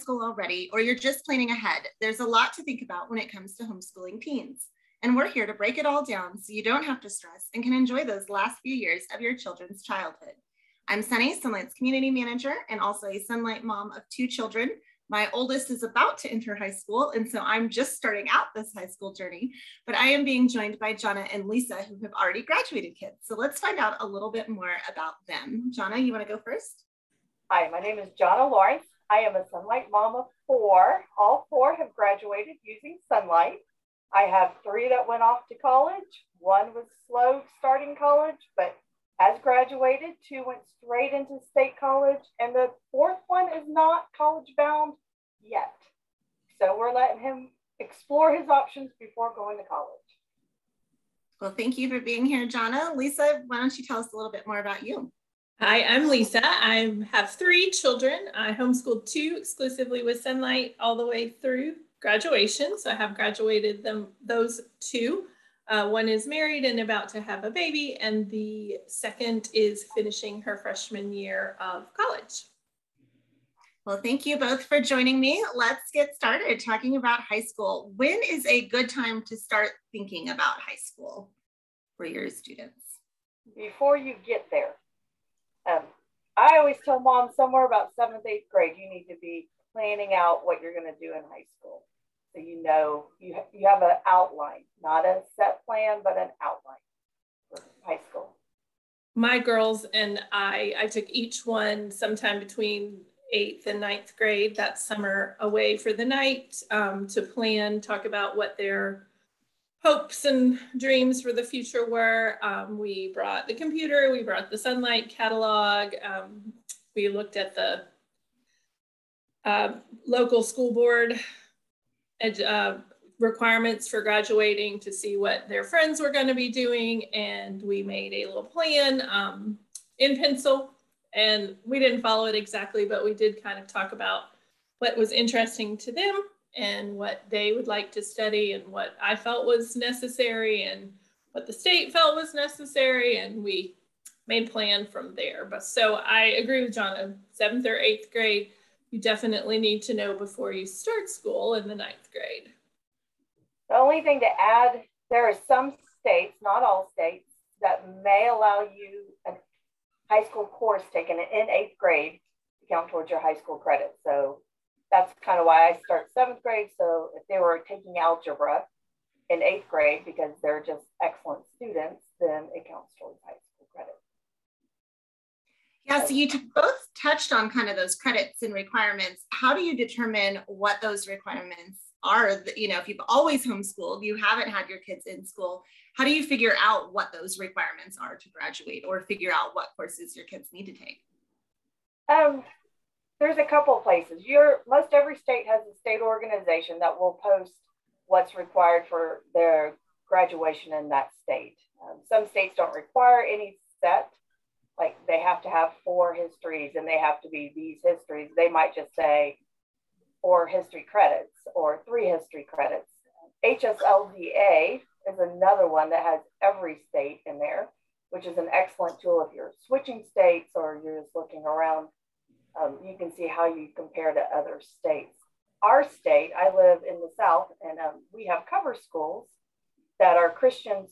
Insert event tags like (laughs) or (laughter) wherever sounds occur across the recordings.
School already or you're just planning ahead, there's a lot to think about when it comes to homeschooling teens. And we're here to break it all down so you don't have to stress and can enjoy those last few years of your children's childhood. I'm Sunny, Sonlight's community manager and also a Sonlight mom of two children. My oldest is about to enter high school, and so I'm just starting out this high school journey. But I am being joined by Jonna and Lisa, who have already graduated kids. So let's find out a little bit more about them. Jonna, you want to go first? Hi, my name is Jonna Lawrence. I am a Sonlight mom of four. All four have graduated using Sonlight. I have three that went off to college. One was slow starting college, but has graduated. Two went straight into state college. And the fourth one is not college bound yet. So we're letting him explore his options before going to college. Well, thank you for being here, Jonna. Lisa, why don't you tell us a little bit more about you? Hi, I'm Lisa. I have three children. I homeschooled two exclusively with Sonlight all the way through graduation. So I have graduated them those two. Uh, one is married and about to have a baby, and the second is finishing her freshman year of college. Well, thank you both for joining me. Let's get started talking about high school. When is a good time to start thinking about high school for your students? Before you get there, um, I always tell mom somewhere about seventh, eighth grade, you need to be planning out what you're going to do in high school so you know you, ha- you have an outline, not a set plan, but an outline for high school. My girls and I, I took each one sometime between eighth and ninth grade that summer away for the night um, to plan, talk about what their hopes and dreams for the future were. Um, we brought the computer, we brought the Sonlight catalog, um, we looked at the uh, local school board uh, requirements for graduating to see what their friends were going to be doing. And we made a little plan um, in pencil. And we didn't follow it exactly, but we did kind of talk about what was interesting to them and what they would like to study and what I felt was necessary and what the state felt was necessary. And we made plan from there. But so I agree with John, seventh or eighth grade, you definitely need to know before you start school in the ninth grade. The only thing to add, there are some states, not all states, that may allow you a high school course taken in eighth grade to count towards your high school credit. So that's kind of why I start seventh grade. So if they were taking algebra in eighth grade because they're just excellent students, then it counts towards high school credit. Yeah, so you both touched on kind of those credits and requirements. How do you determine what those requirements are? You know, if you've always homeschooled, you haven't had your kids in school, how do you figure out what those requirements are to graduate or figure out what courses your kids need to take? Um, there's a couple of places. Your most every state has a state organization that will post what's required for their graduation in that state. Um, some states don't require any set like they have to have four histories and they have to be these histories. They might just say four history credits or three history credits. HSLDA is another one that has every state in there, which is an excellent tool if you're switching states or you're just looking around. Um, you can see how you compare to other states. Our state, I live in the South, and um, we have cover schools that are Christians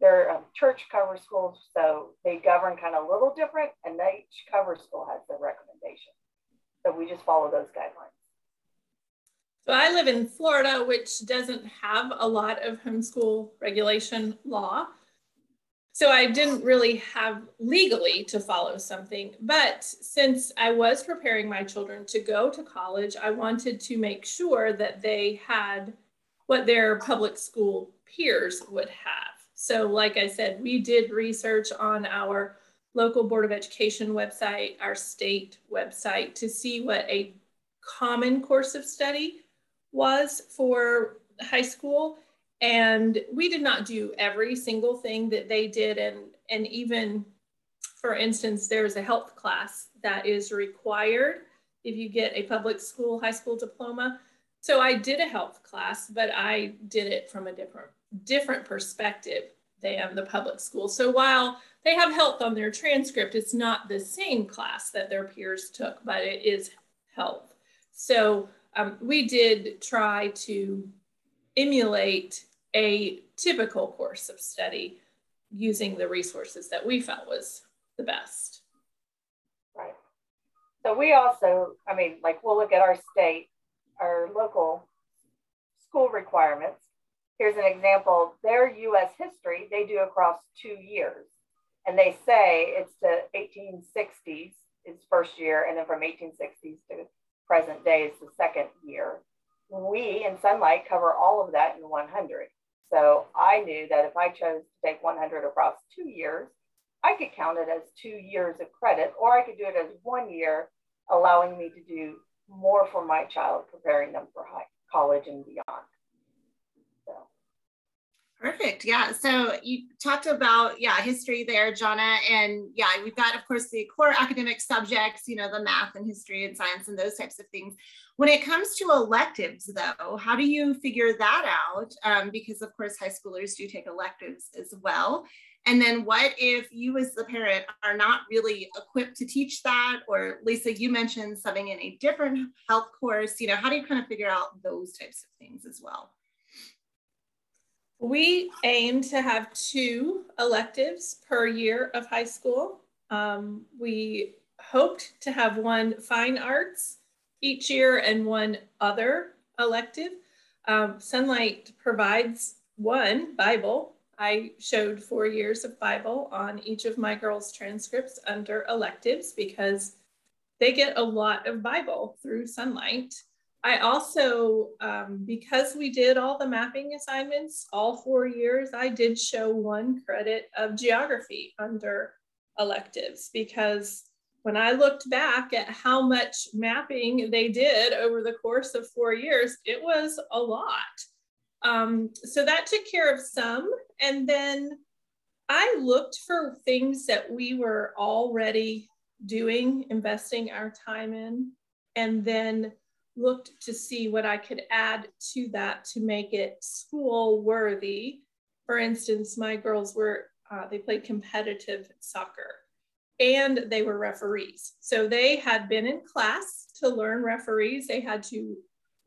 they're um, church cover schools, so they govern kind of a little different, and each cover school has their recommendation. So we just follow those guidelines. So I live in Florida, which doesn't have a lot of homeschool regulation law. So I didn't really have legally to follow something. But since I was preparing my children to go to college, I wanted to make sure that they had what their public school peers would have. So, like I said, we did research on our local Board of Education website, our state website, to see what a common course of study was for high school. And we did not do every single thing that they did. And, and even, for instance, there's a health class that is required if you get a public school high school diploma. So I did a health class, but I did it from a different different perspective than the public school. So while they have health on their transcript, it's not the same class that their peers took, but it is health. So um, we did try to emulate a typical course of study using the resources that we felt was the best. Right. So we also, I mean, like we'll look at our state, our local school requirements. Here's an example, their US history, they do across two years. And they say it's the 1860s is first year, and then from 1860s to present day is the second year. We in Sonlight cover all of that in 100. So I knew that if I chose to take 100 across two years, I could count it as two years of credit, or I could do it as one year, allowing me to do more for my child, preparing them for high college and beyond. Perfect. Yeah. So you talked about, yeah, history there, Jonna. And yeah, we've got, of course, the core academic subjects, you know, the math and history and science and those types of things. When it comes to electives, though, how do you figure that out? Um, because, of course, high schoolers do take electives as well. And then what if you as the parent are not really equipped to teach that? Or Lisa, you mentioned subbing in a different health course. You know, how do you kind of figure out those types of things as well? We aim to have two electives per year of high school. Um, we hoped to have one fine arts each year and one other elective. Um, Sonlight provides one Bible. I showed four years of Bible on each of my girls' transcripts under electives because they get a lot of Bible through Sonlight. I also, um, because we did all the mapping assignments all four years, I did show one credit of geography under electives because when I looked back at how much mapping they did over the course of four years, it was a lot. Um, so that took care of some. And then I looked for things that we were already doing, investing our time in, and then looked to see what I could add to that to make it school worthy. For instance, my girls were, uh, they played competitive soccer and they were referees. So they had been in class to learn referees. They had to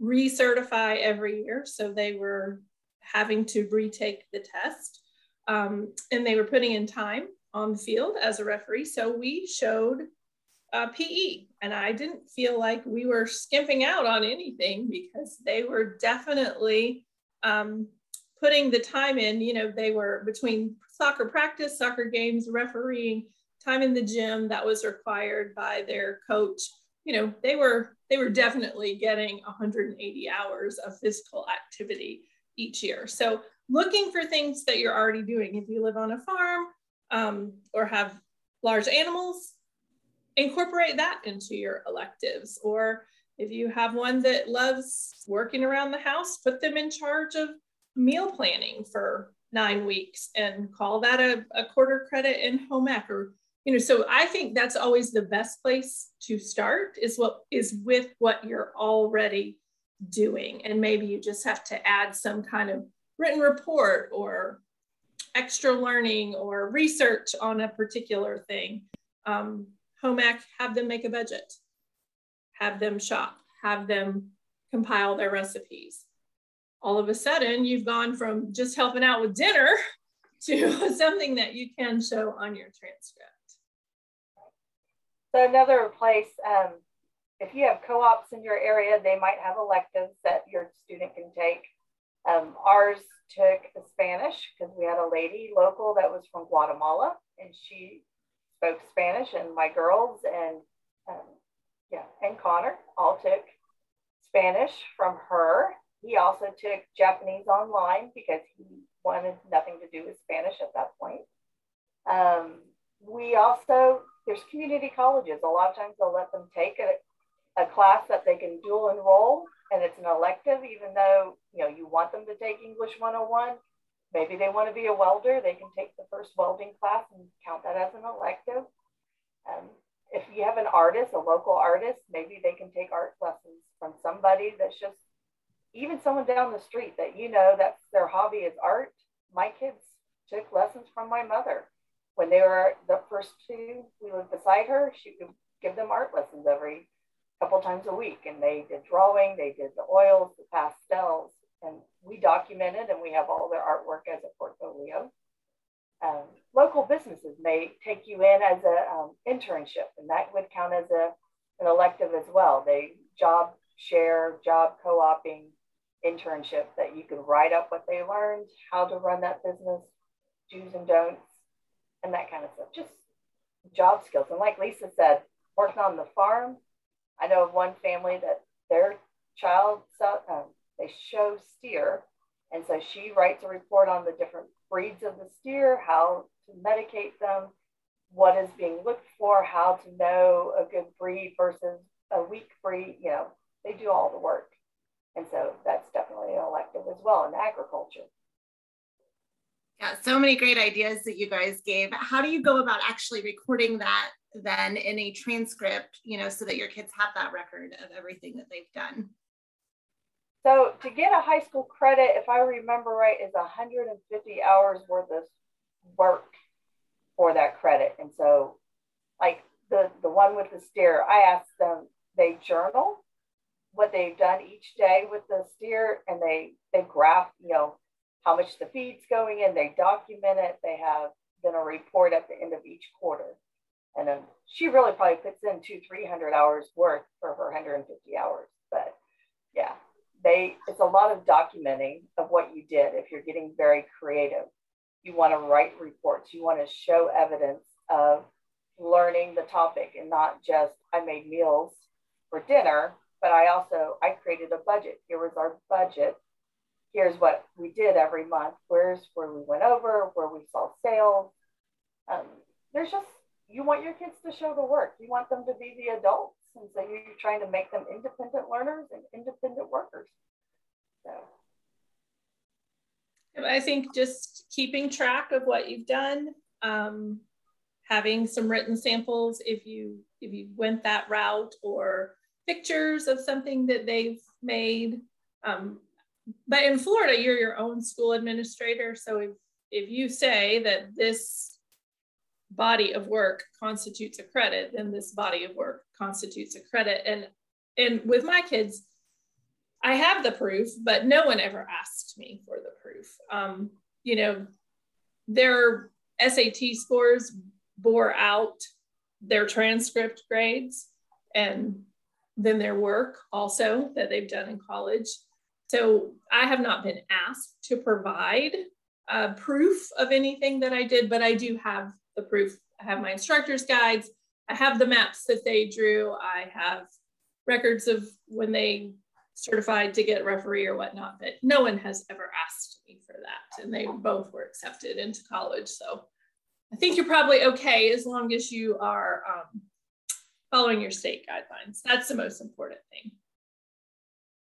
recertify every year. So they were having to retake the test. Um, and they were putting in time on the field as a referee. So we showed uh, PE. And I didn't feel like we were skimping out on anything because they were definitely um, putting the time in. You know, they were between soccer practice, soccer games, refereeing, time in the gym that was required by their coach. You know, they were they were definitely getting 180 hours of physical activity each year. So looking for things that you're already doing. If you live on a farm um, or have large animals, incorporate that into your electives. Or if you have one that loves working around the house, put them in charge of meal planning for nine weeks and call that a, a quarter credit in home ec or you know so i think that's always the best place to start is what is with what you're already doing and maybe you just have to add some kind of written report or extra learning or research on a particular thing um, home have them make a budget, have them shop, have them compile their recipes. All of a sudden, you've gone from just helping out with dinner (laughs) to (laughs) something that you can show on your transcript. So another place, um, if you have co-ops in your area, they might have electives that your student can take. Um, ours took Spanish because we had a lady local that was from Guatemala and she spoke Spanish, and my girls and um, yeah, and Connor all took Spanish from her. He also took Japanese online because he wanted nothing to do with Spanish at that point. Um, we also there's community colleges. A lot of times they'll let them take a a class that they can dual enroll and it's an elective, even though you know you want them to take English 101. Maybe they want to be a welder, they can take the first welding class and count that as an elective. Um, if you have an artist, a local artist, maybe they can take art lessons from somebody that's just even someone down the street that you know that their hobby is art. My kids took lessons from my mother. When they were the first two, we lived beside her. She would give them art lessons every couple times a week. And they did drawing, they did the oils, the pastels, and we documented and we have all their artwork as a portfolio. Um, local businesses may take you in as an um, internship, and that would count as a, an elective as well. They job share, job co-oping internship that you can write up what they learned, how to run that business, do's and don'ts, and that kind of stuff. Just job skills. And like Lisa said, working on the farm, I know of one family that their child um, they show steer. And so she writes a report on the different breeds of the steer, how to medicate them, what is being looked for, how to know a good breed versus a weak breed. You know, they do all the work. And so that's definitely an elective as well in agriculture. Yeah, so many great ideas that you guys gave. How do you go about actually recording that then in a transcript, you know, so that your kids have that record of everything that they've done? So to get a high school credit, if I remember right, is 150 hours worth of work for that credit. And so like the, the one with the steer, I asked them, they journal what they've done each day with the steer and they, they graph, you know, how much the feed's going in, they document it, they have then a report at the end of each quarter. And then she really probably puts in two, 300 hours worth for her 150 hours. But yeah, they, it's a lot of documenting of what you did if you're getting very creative. You want to write reports, you want to show evidence of learning the topic and not just I made meals for dinner, but I also I created a budget. Here was our budget. Here's what we did every month. Where's where we went over, where we saw sales. Um, there's just you want your kids to show the work. You want them to be the adults. And so you're trying to make them independent learners and independent workers. So I think just keeping track of what you've done, um, having some written samples if you if you went that route or pictures of something that they've made. Um, but in Florida, you're your own school administrator. So if, if you say that this body of work constitutes a credit, then this body of work constitutes a credit. And and with my kids, I have the proof, but no one ever asked me for the proof. Um, you know, their SAT scores bore out their transcript grades and then their work also that they've done in college. So I have not been asked to provide uh, proof of anything that I did, but I do have the proof. I have my instructor's guides. I have the maps that they drew. I have records of when they certified to get referee or whatnot, but no one has ever asked me for that. And they both were accepted into college. So I think you're probably okay as long as you are um, following your state guidelines. That's the most important thing.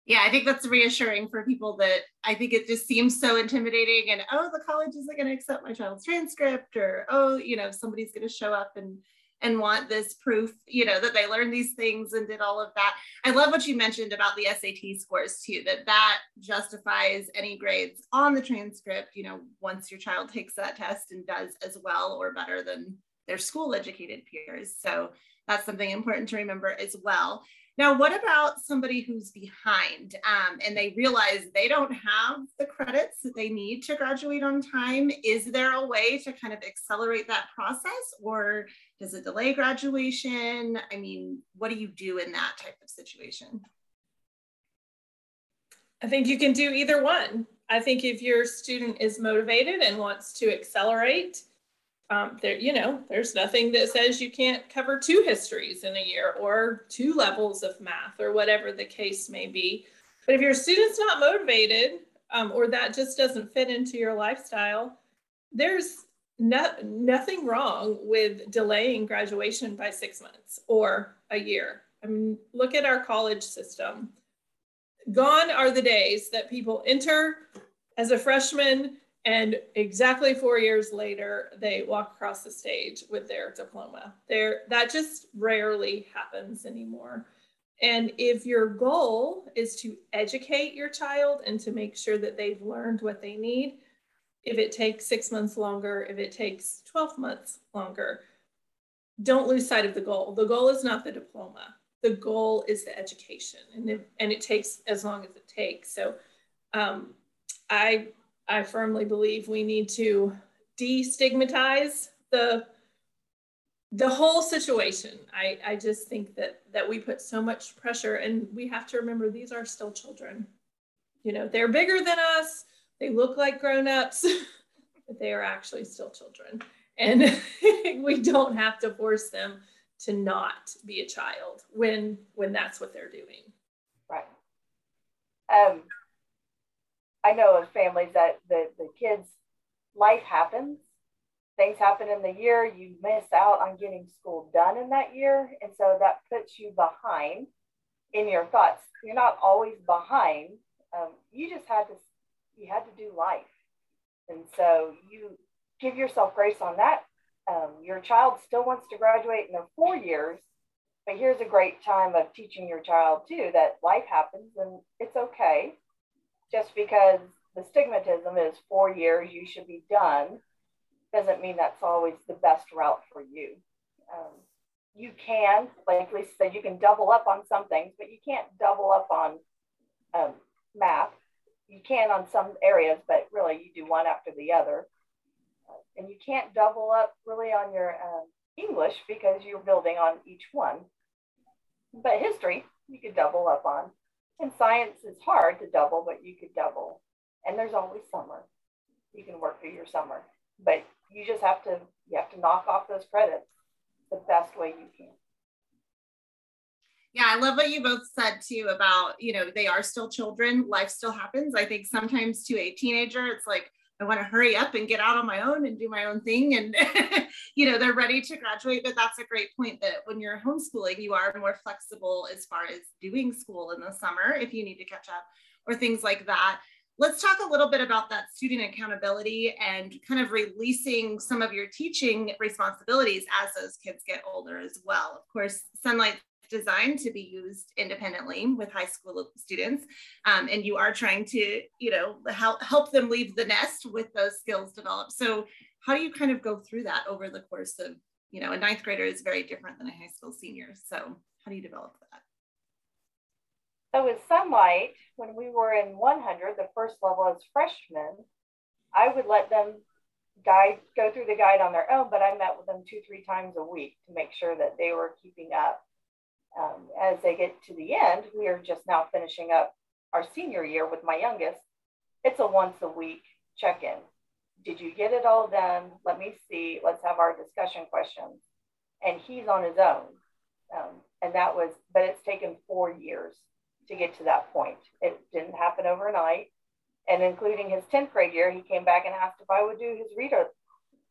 Yeah, I think that's reassuring for people that I think it just seems so intimidating and oh, the college isn't going to accept my child's transcript or oh, you know, somebody's going to show up and and want this proof, you know, that they learned these things and did all of that. I love what you mentioned about the SAT scores too, that that justifies any grades on the transcript, you know, once your child takes that test and does as well or better than their school educated peers. So that's something important to remember as well. Now, what about somebody who's behind um, and they realize they don't have the credits that they need to graduate on time? Is there a way to kind of accelerate that process or does it delay graduation? I mean, what do you do in that type of situation? I think you can do either one. I think if your student is motivated and wants to accelerate, um, there, you know, there's nothing that says you can't cover two histories in a year or two levels of math or whatever the case may be. But if your student's not motivated um, or that just doesn't fit into your lifestyle, there's no, nothing wrong with delaying graduation by six months or a year. I mean, look at our college system. Gone are the days that people enter as a freshman and exactly four years later, they walk across the stage with their diploma. There, that just rarely happens anymore. And if your goal is to educate your child and to make sure that they've learned what they need, if it takes six months longer, if it takes 12 months longer, don't lose sight of the goal. The goal is not the diploma. The goal is the education, and it, and it takes as long as it takes. So, um, I I firmly believe we need to destigmatize the the whole situation. I, I just think that that we put so much pressure and we have to remember these are still children. You know, they're bigger than us, they look like grown-ups, (laughs) but they are actually still children. And (laughs) we don't have to force them to not be a child when when that's what they're doing. Right. Um, I know of families that the, the kids, life happens, things happen in the year, you miss out on getting school done in that year. And so that puts you behind in your thoughts. You're not always behind. Um, you just had to, you had to do life. And so you give yourself grace on that. Um, your child still wants to graduate in their four years, but here's a great time of teaching your child too that life happens and it's okay just because the stigmatism is four years, you should be done, doesn't mean that's always the best route for you. Um, you can, like Lisa said, you can double up on some things, but you can't double up on um, math. You can on some areas, but really you do one after the other. Uh, and you can't double up really on your uh, English because you're building on each one. But history, you could double up on. And science is hard to double, but you could double. And there's always summer. You can work through your summer, but you just have to you have to knock off those credits the best way you can. Yeah, I love what you both said too about, you know, they are still children, life still happens. I think sometimes to a teenager, it's like, I want to hurry up and get out on my own and do my own thing. And, (laughs) you know, they're ready to graduate. But that's a great point that when you're homeschooling, you are more flexible as far as doing school in the summer if you need to catch up or things like that. Let's talk a little bit about that student accountability and kind of releasing some of your teaching responsibilities as those kids get older as well. Of course, Sonlight designed to be used independently with high school students. Um, and you are trying to you know help, help them leave the nest with those skills developed. So how do you kind of go through that over the course of you know a ninth grader is very different than a high school senior. So how do you develop that? So with Sonlight when we were in 100 the first level as freshmen i would let them guide go through the guide on their own but i met with them two three times a week to make sure that they were keeping up um, as they get to the end, we are just now finishing up our senior year with my youngest. It's a once a week check in. Did you get it all done? Let me see. Let's have our discussion questions. And he's on his own. Um, and that was, but it's taken four years to get to that point. It didn't happen overnight. And including his 10th grade year, he came back and asked if I would do his reader,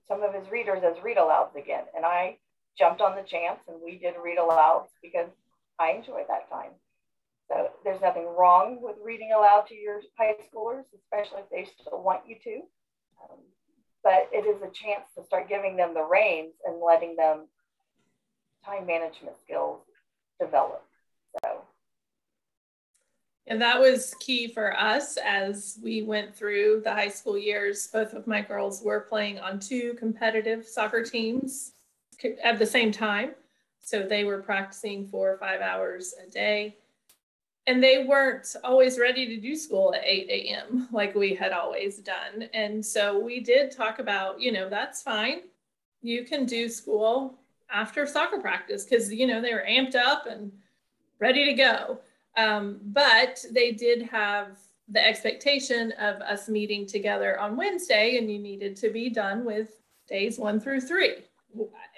some of his readers as read alouds again. And I jumped on the chance and we did read aloud because I enjoyed that time. So there's nothing wrong with reading aloud to your high schoolers, especially if they still want you to. Um, but it is a chance to start giving them the reins and letting them time management skills develop. So. And that was key for us as we went through the high school years. Both of my girls were playing on two competitive soccer teams at the same time. So they were practicing four or five hours a day. And they weren't always ready to do school at 8 a.m. like we had always done. And so we did talk about, you know, that's fine. You can do school after soccer practice because, you know, they were amped up and ready to go. Um, but they did have the expectation of us meeting together on Wednesday, and you needed to be done with days one through three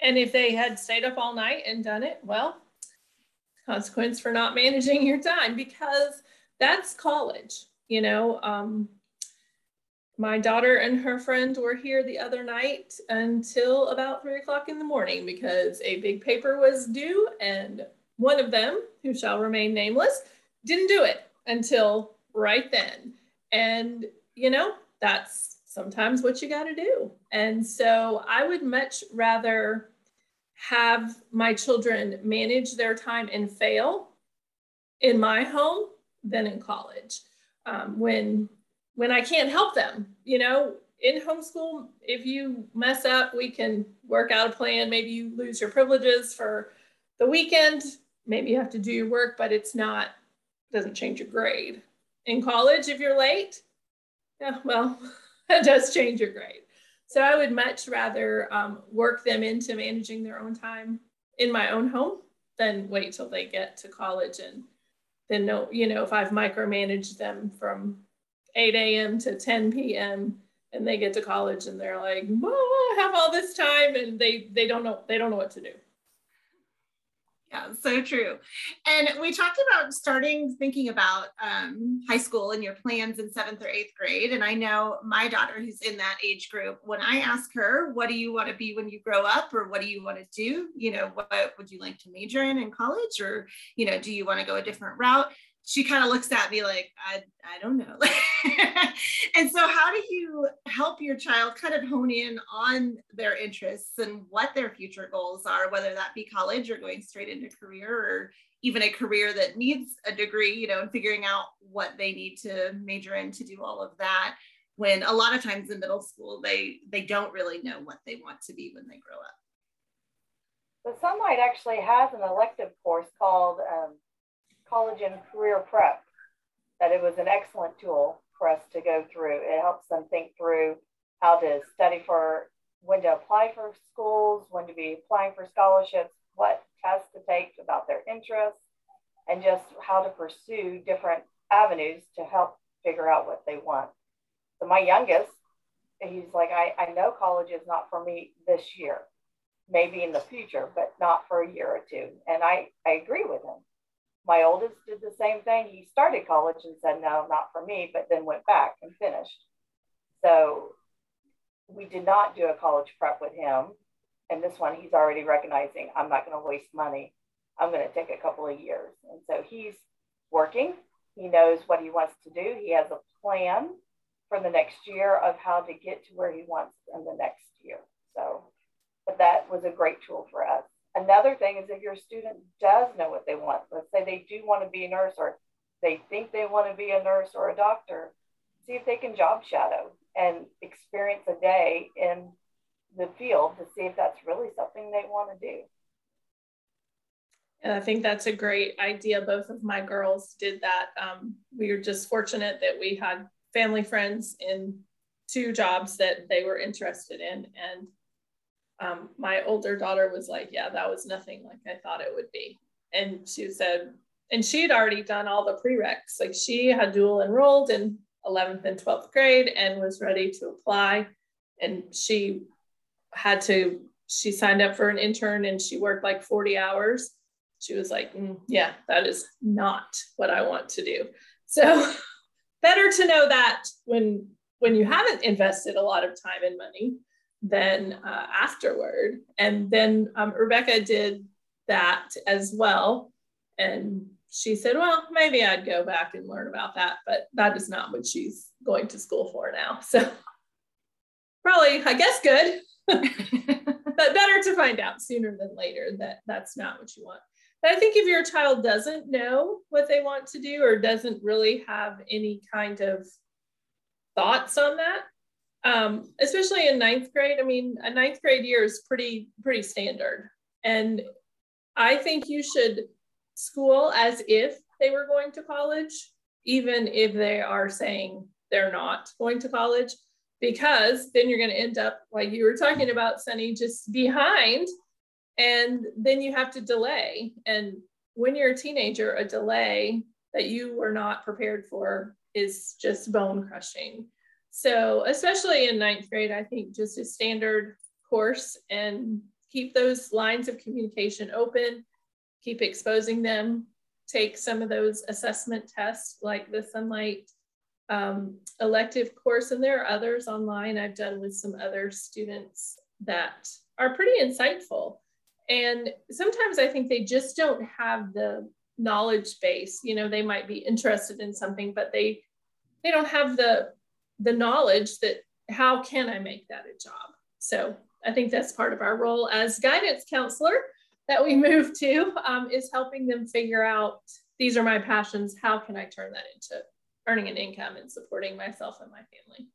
and if they had stayed up all night and done it, well, consequence for not managing your time because that's college. You know, um, my daughter and her friend were here the other night until about three o'clock in the morning because a big paper was due and one of them, who shall remain nameless, didn't do it until right then. And, you know, that's sometimes what you got to do. And so I would much rather have my children manage their time and fail in my home than in college. Um, when when I can't help them, you know, in homeschool, if you mess up, we can work out a plan. Maybe you lose your privileges for the weekend. Maybe you have to do your work, but it's not doesn't change your grade. In college, if you're late, yeah, well, (laughs) (laughs) it does change your grade. So I would much rather um, work them into managing their own time in my own home than wait till they get to college and then know, you know, if I've micromanaged them from 8 a.m. to 10 p.m. and they get to college and they're like, oh, I have all this time and they they don't know they don't know what to do. Yeah, so true. And we talked about starting thinking about um, high school and your plans in seventh or eighth grade. And I know my daughter, who's in that age group, when I ask her, What do you want to be when you grow up? Or what do you want to do? You know, what would you like to major in in college? Or, you know, do you want to go a different route? She kind of looks at me like i i don't know. (laughs) And so how do you help your child kind of hone in on their interests and what their future goals are whether that be college or going straight into career or even a career that needs a degree you know and figuring out what they need to major in to do all of that when a lot of times in middle school they they don't really know what they want to be when they grow up? The Sonlight actually has an elective course called um, college and career prep, that it was an excellent tool for us to go through. It helps them think through how to study for when to apply for schools, when to be applying for scholarships, what tests to take about their interests, and just how to pursue different avenues to help figure out what they want. So my youngest, he's like, I, I know college is not for me this year, maybe in the future, but not for a year or two. And I, I agree with him. My oldest did the same thing. He started college and said, no, not for me, but then went back and finished. So we did not do a college prep with him. And this one, he's already recognizing I'm not going to waste money. I'm going to take a couple of years. And so he's working. He knows what he wants to do. He has a plan for the next year of how to get to where he wants in the next year. So, but that was a great tool for us. Another thing is if your student does know what they want, let's say they do want to be a nurse or they think they want to be a nurse or a doctor, see if they can job shadow and experience a day in the field to see if that's really something they want to do. And I think that's a great idea. Both of my girls did that. Um, we were just fortunate that we had family friends in two jobs that they were interested in. And um, my older daughter was like, Yeah, that was nothing like I thought it would be. And she said, and she had already done all the prereqs. Like she had dual enrolled in 11th and 12th grade and was ready to apply. And she had to, she signed up for an intern and she worked like 40 hours. She was like, mm, Yeah, that is not what I want to do. So (laughs) better to know that when when you haven't invested a lot of time and money then uh, afterward. And then um, Rebecca did that as well. And she said, well, maybe I'd go back and learn about that, but that is not what she's going to school for now. (laughs) So probably, I guess, good, (laughs) but better to find out sooner than later that that's not what you want. But I think if your child doesn't know what they want to do or doesn't really have any kind of thoughts on that, um, especially in ninth grade. I mean, a ninth grade year is pretty pretty standard, and I think you should school as if they were going to college, even if they are saying they're not going to college, because then you're going to end up like you were talking about, Sunny, just behind, and then you have to delay. And when you're a teenager, a delay that you were not prepared for is just bone crushing. So, especially in ninth grade, I think just a standard course and keep those lines of communication open, keep exposing them, take some of those assessment tests like the Sonlight um, elective course. And there are others online I've done with some other students that are pretty insightful. And sometimes I think they just don't have the knowledge base. You know, they might be interested in something, but they they don't have the the knowledge that how can I make that a job? So I think that's part of our role as guidance counselor that we (laughs) move to um, is helping them figure out these are my passions. How can I turn that into earning an income and supporting myself and my family?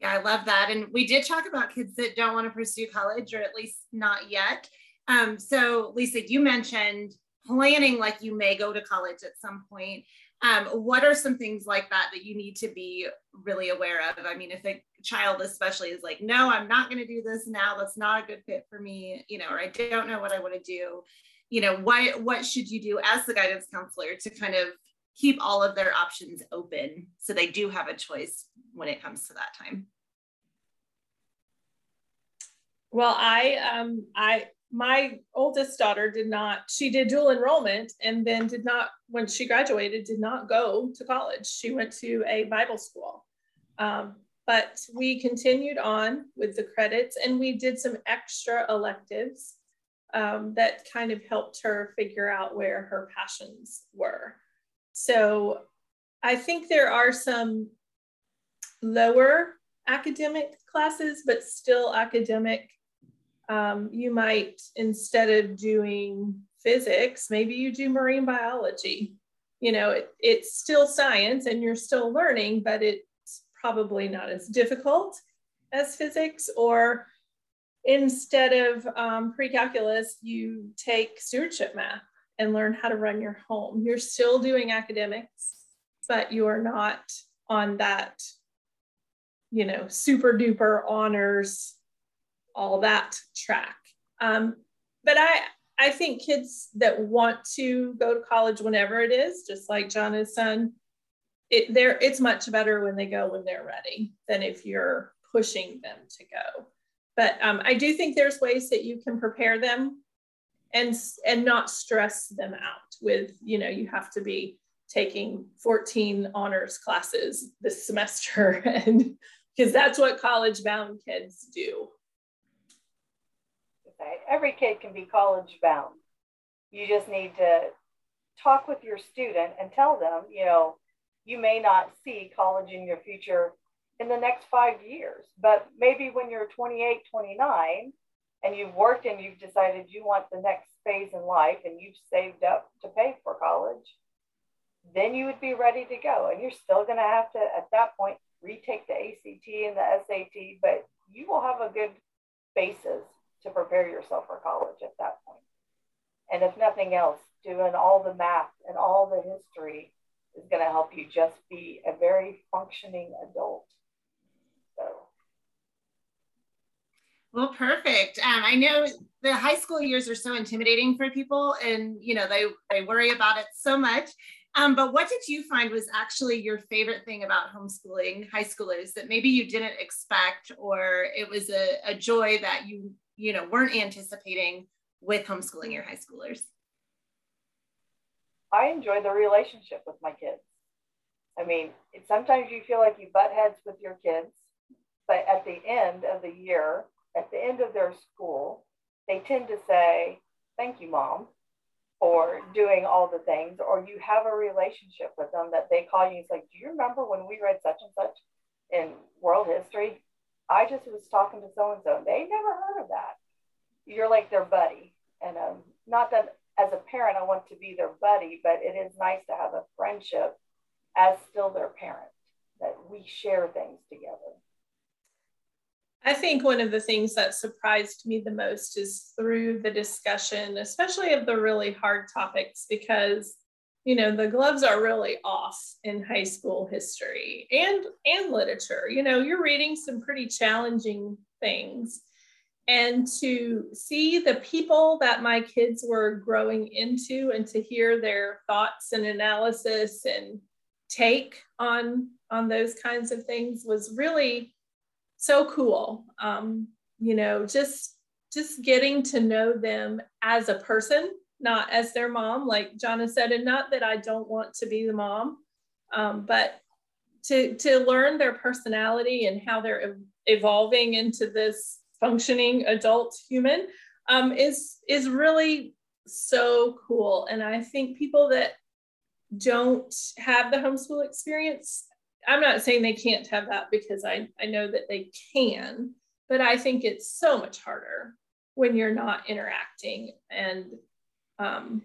Yeah, I love that. And we did talk about kids that don't want to pursue college, or at least not yet. Um, so, Lisa, you mentioned planning like you may go to college at some point. Um, what are some things like that that you need to be really aware of? I mean, if a child, especially, is like, no, I'm not going to do this now, that's not a good fit for me, you know, or I don't know what I want to do, you know, what, what should you do as the guidance counselor to kind of keep all of their options open so they do have a choice when it comes to that time? Well, I um I my oldest daughter did not she did dual enrollment and then did not when she graduated did not go to college. She went to a bible school. Um, but we continued on with the credits and we did some extra electives um, that kind of helped her figure out where her passions were. So i think there are some lower academic classes but still academic um, you might, instead of doing physics, maybe you do marine biology. You know, it, it's still science and you're still learning, but it's probably not as difficult as physics. Or instead of um, pre-calculus, you take stewardship math and learn how to run your home. You're still doing academics, but you are not on that, you know, super duper honors all that track. Um, but I, I think kids that want to go to college whenever it is, just like Jonna's son, it there it's much better when they go when they're ready than if you're pushing them to go. But um, I do think there's ways that you can prepare them and and not stress them out with you know you have to be taking 14 honors classes this semester (laughs) and because that's what college bound kids do say. Every kid can be college bound. You just need to talk with your student and tell them, you know, you may not see college in your future in the next five years, but maybe when you're 28, 29, and you've worked and you've decided you want the next phase in life and you've saved up to pay for college, then you would be ready to go. And you're still going to have to, at that point, retake the ACT and the SAT, but you will have a good basis to prepare yourself for college at that point. And if nothing else, doing all the math and all the history is going to help you just be a very functioning adult. So. Well, perfect. Um, I know the high school years are so intimidating for people, and you know they they worry about it so much. Um, but what did you find was actually your favorite thing about homeschooling high schoolers that maybe you didn't expect, or it was a, a joy that you you know weren't anticipating with homeschooling your high schoolers? I enjoy the relationship with my kids. I mean, sometimes you feel like you butt heads with your kids, but at the end of the year, at the end of their school, they tend to say, Thank you, mom, for doing all the things. Or you have a relationship with them that they call you. It's like, Do you remember when we read such and such in world history? I just was talking to so and so. They never heard of that. You're like their buddy. And um, not that as a parent, I want to be their buddy, but it is nice to have a friendship as still their parent, that we share things together. I think one of the things that surprised me the most is through the discussion, especially of the really hard topics, because you know the gloves are really off in high school history and and literature. You know you're reading some pretty challenging things. And to see the people that my kids were growing into and to hear their thoughts and analysis and take on on those kinds of things was really so cool. Um, you know just just getting to know them as a person not as their mom, like Jonna said, and not that I don't want to be the mom, um, but to to learn their personality and how they're evolving into this functioning adult human um, is is really so cool. And I think people that don't have the homeschool experience, I'm not saying they can't have that because I, I know that they can, but I think it's so much harder when you're not interacting and um,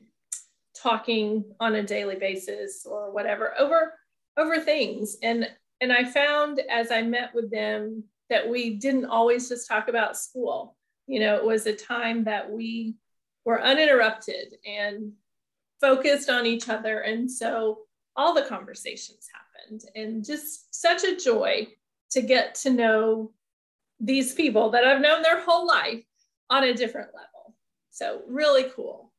talking on a daily basis or whatever over over things and and i found as i met with them that we didn't always just talk about school you know it was a time that we were uninterrupted and focused on each other. And so all the conversations happened and just such a joy to get to know these people that I've known their whole life on a different level. So really cool.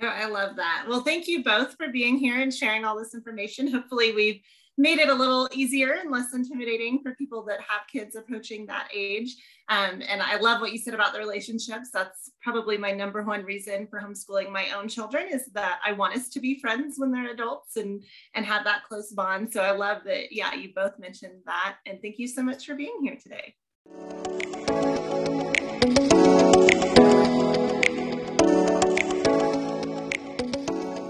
I love that. Well, thank you both for being here and sharing all this information. Hopefully we've made it a little easier and less intimidating for people that have kids approaching that age. Um, and I love what you said about the relationships. That's probably my number one reason for homeschooling my own children is that I want us to be friends when they're adults and and have that close bond. So I love that. Yeah, you both mentioned that, and thank you so much for being here today.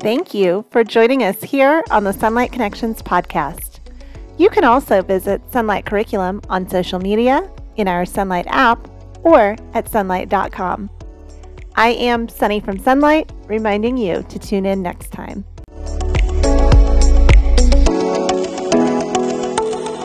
Thank you for joining us here on the Sonlight Connections podcast. You can also visit Sonlight Curriculum on social media, in our Sonlight app, or at sonlight.com. I am Sunny from Sonlight, reminding you to tune in next time.